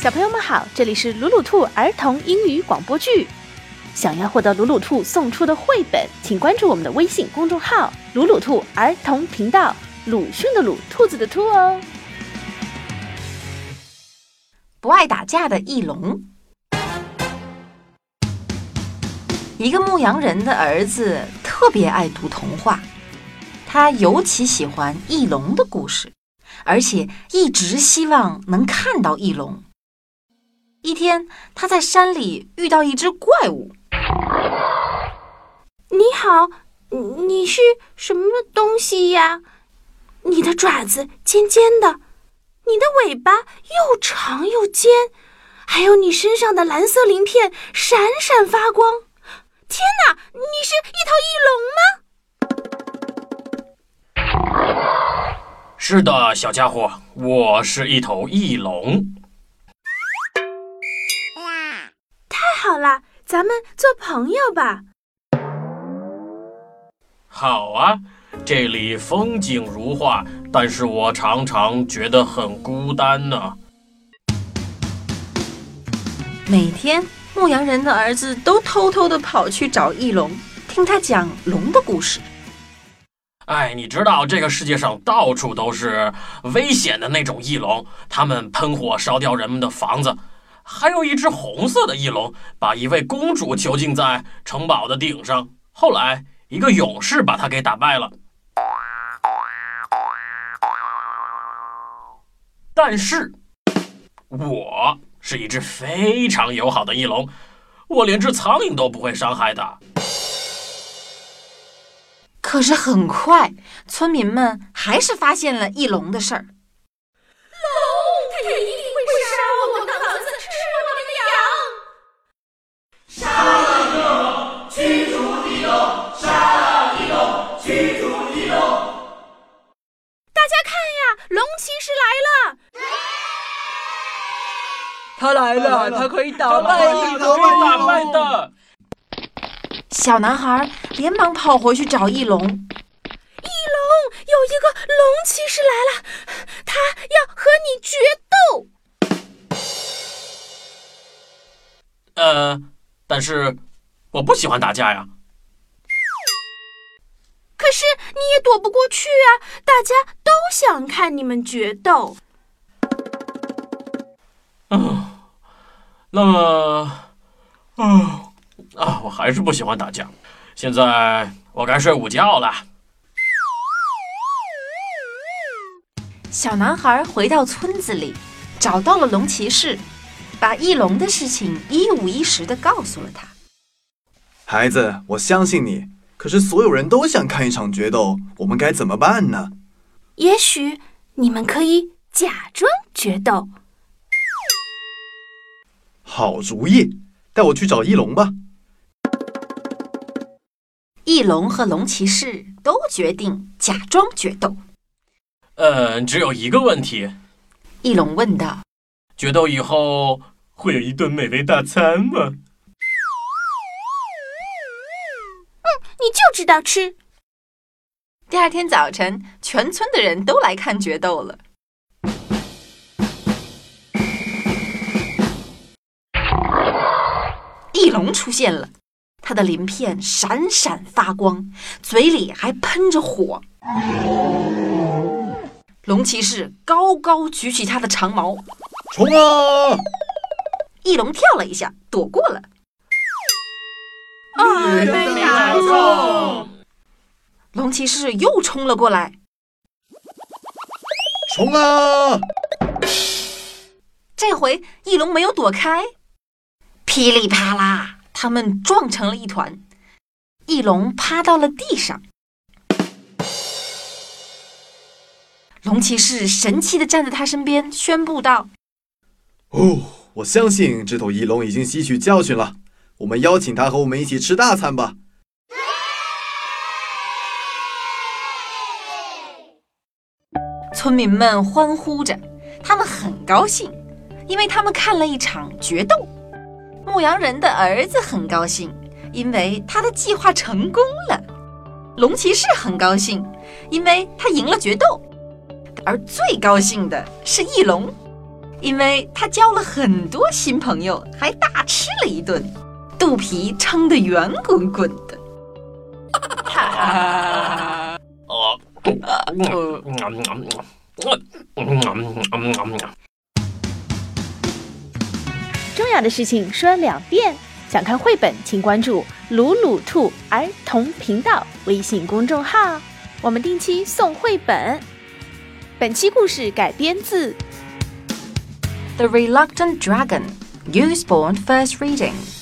小朋友们好，这里是鲁鲁兔儿童英语广播剧。想要获得鲁鲁兔送出的绘本，请关注我们的微信公众号“鲁鲁兔儿童频道”，鲁迅的鲁，兔子的兔哦。不爱打架的翼龙，一个牧羊人的儿子特别爱读童话，他尤其喜欢翼龙的故事，而且一直希望能看到翼龙。一天，他在山里遇到一只怪物。你好，你是什么东西呀？你的爪子尖尖的。你的尾巴又长又尖，还有你身上的蓝色鳞片闪闪发光。天哪，你是一头翼龙吗？是的，小家伙，我是一头翼龙。好了，咱们做朋友吧。好啊。这里风景如画，但是我常常觉得很孤单呢。每天，牧羊人的儿子都偷偷的跑去找翼龙，听他讲龙的故事。哎，你知道这个世界上到处都是危险的那种翼龙，他们喷火烧掉人们的房子。还有一只红色的翼龙，把一位公主囚禁在城堡的顶上，后来一个勇士把他给打败了。但是，我是一只非常友好的翼龙，我连只苍蝇都不会伤害的。可是很快，村民们还是发现了翼龙的事儿。驱逐一龙。大家看呀，龙骑士来了！他来了，他可以打败翼龙，可以打败的。小男孩连忙跑回去找翼龙。翼龙，有一个龙骑士来了，他要和你决斗。呃，但是我不喜欢打架呀。你也躲不过去啊！大家都想看你们决斗。嗯。那么，啊啊！我还是不喜欢打架。现在我该睡午觉了。小男孩回到村子里，找到了龙骑士，把翼龙的事情一五一十的告诉了他。孩子，我相信你。可是所有人都想看一场决斗，我们该怎么办呢？也许你们可以假装决斗。好主意，带我去找翼龙吧。翼龙和龙骑士都决定假装决斗。呃，只有一个问题。翼龙问道：“决斗以后会有一顿美味大餐吗？”“知道吃。”第二天早晨，全村的人都来看决斗了。翼龙出现了，它的鳞片闪闪发光，嘴里还喷着火。龙骑士高高举起他的长矛，冲啊！翼龙跳了一下，躲过了。啊！龙骑士又冲了过来，冲啊！这回翼龙没有躲开。噼里啪啦，他们撞成了一团，翼龙趴到了地上。龙骑士神气的站在他身边，宣布道：“哦，我相信这头翼龙已经吸取教训了。我们邀请他和我们一起吃大餐吧。”村民们欢呼着，他们很高兴，因为他们看了一场决斗。牧羊人的儿子很高兴，因为他的计划成功了。龙骑士很高兴，因为他赢了决斗。而最高兴的是翼龙，因为他交了很多新朋友，还大吃了一顿，肚皮撑得圆滚滚的。重要的事情说两遍。想看绘本，请关注“鲁鲁兔儿童频道”微信公众号，我们定期送绘本。本期故事改编自《The Reluctant Dragon》，Usborne First Reading。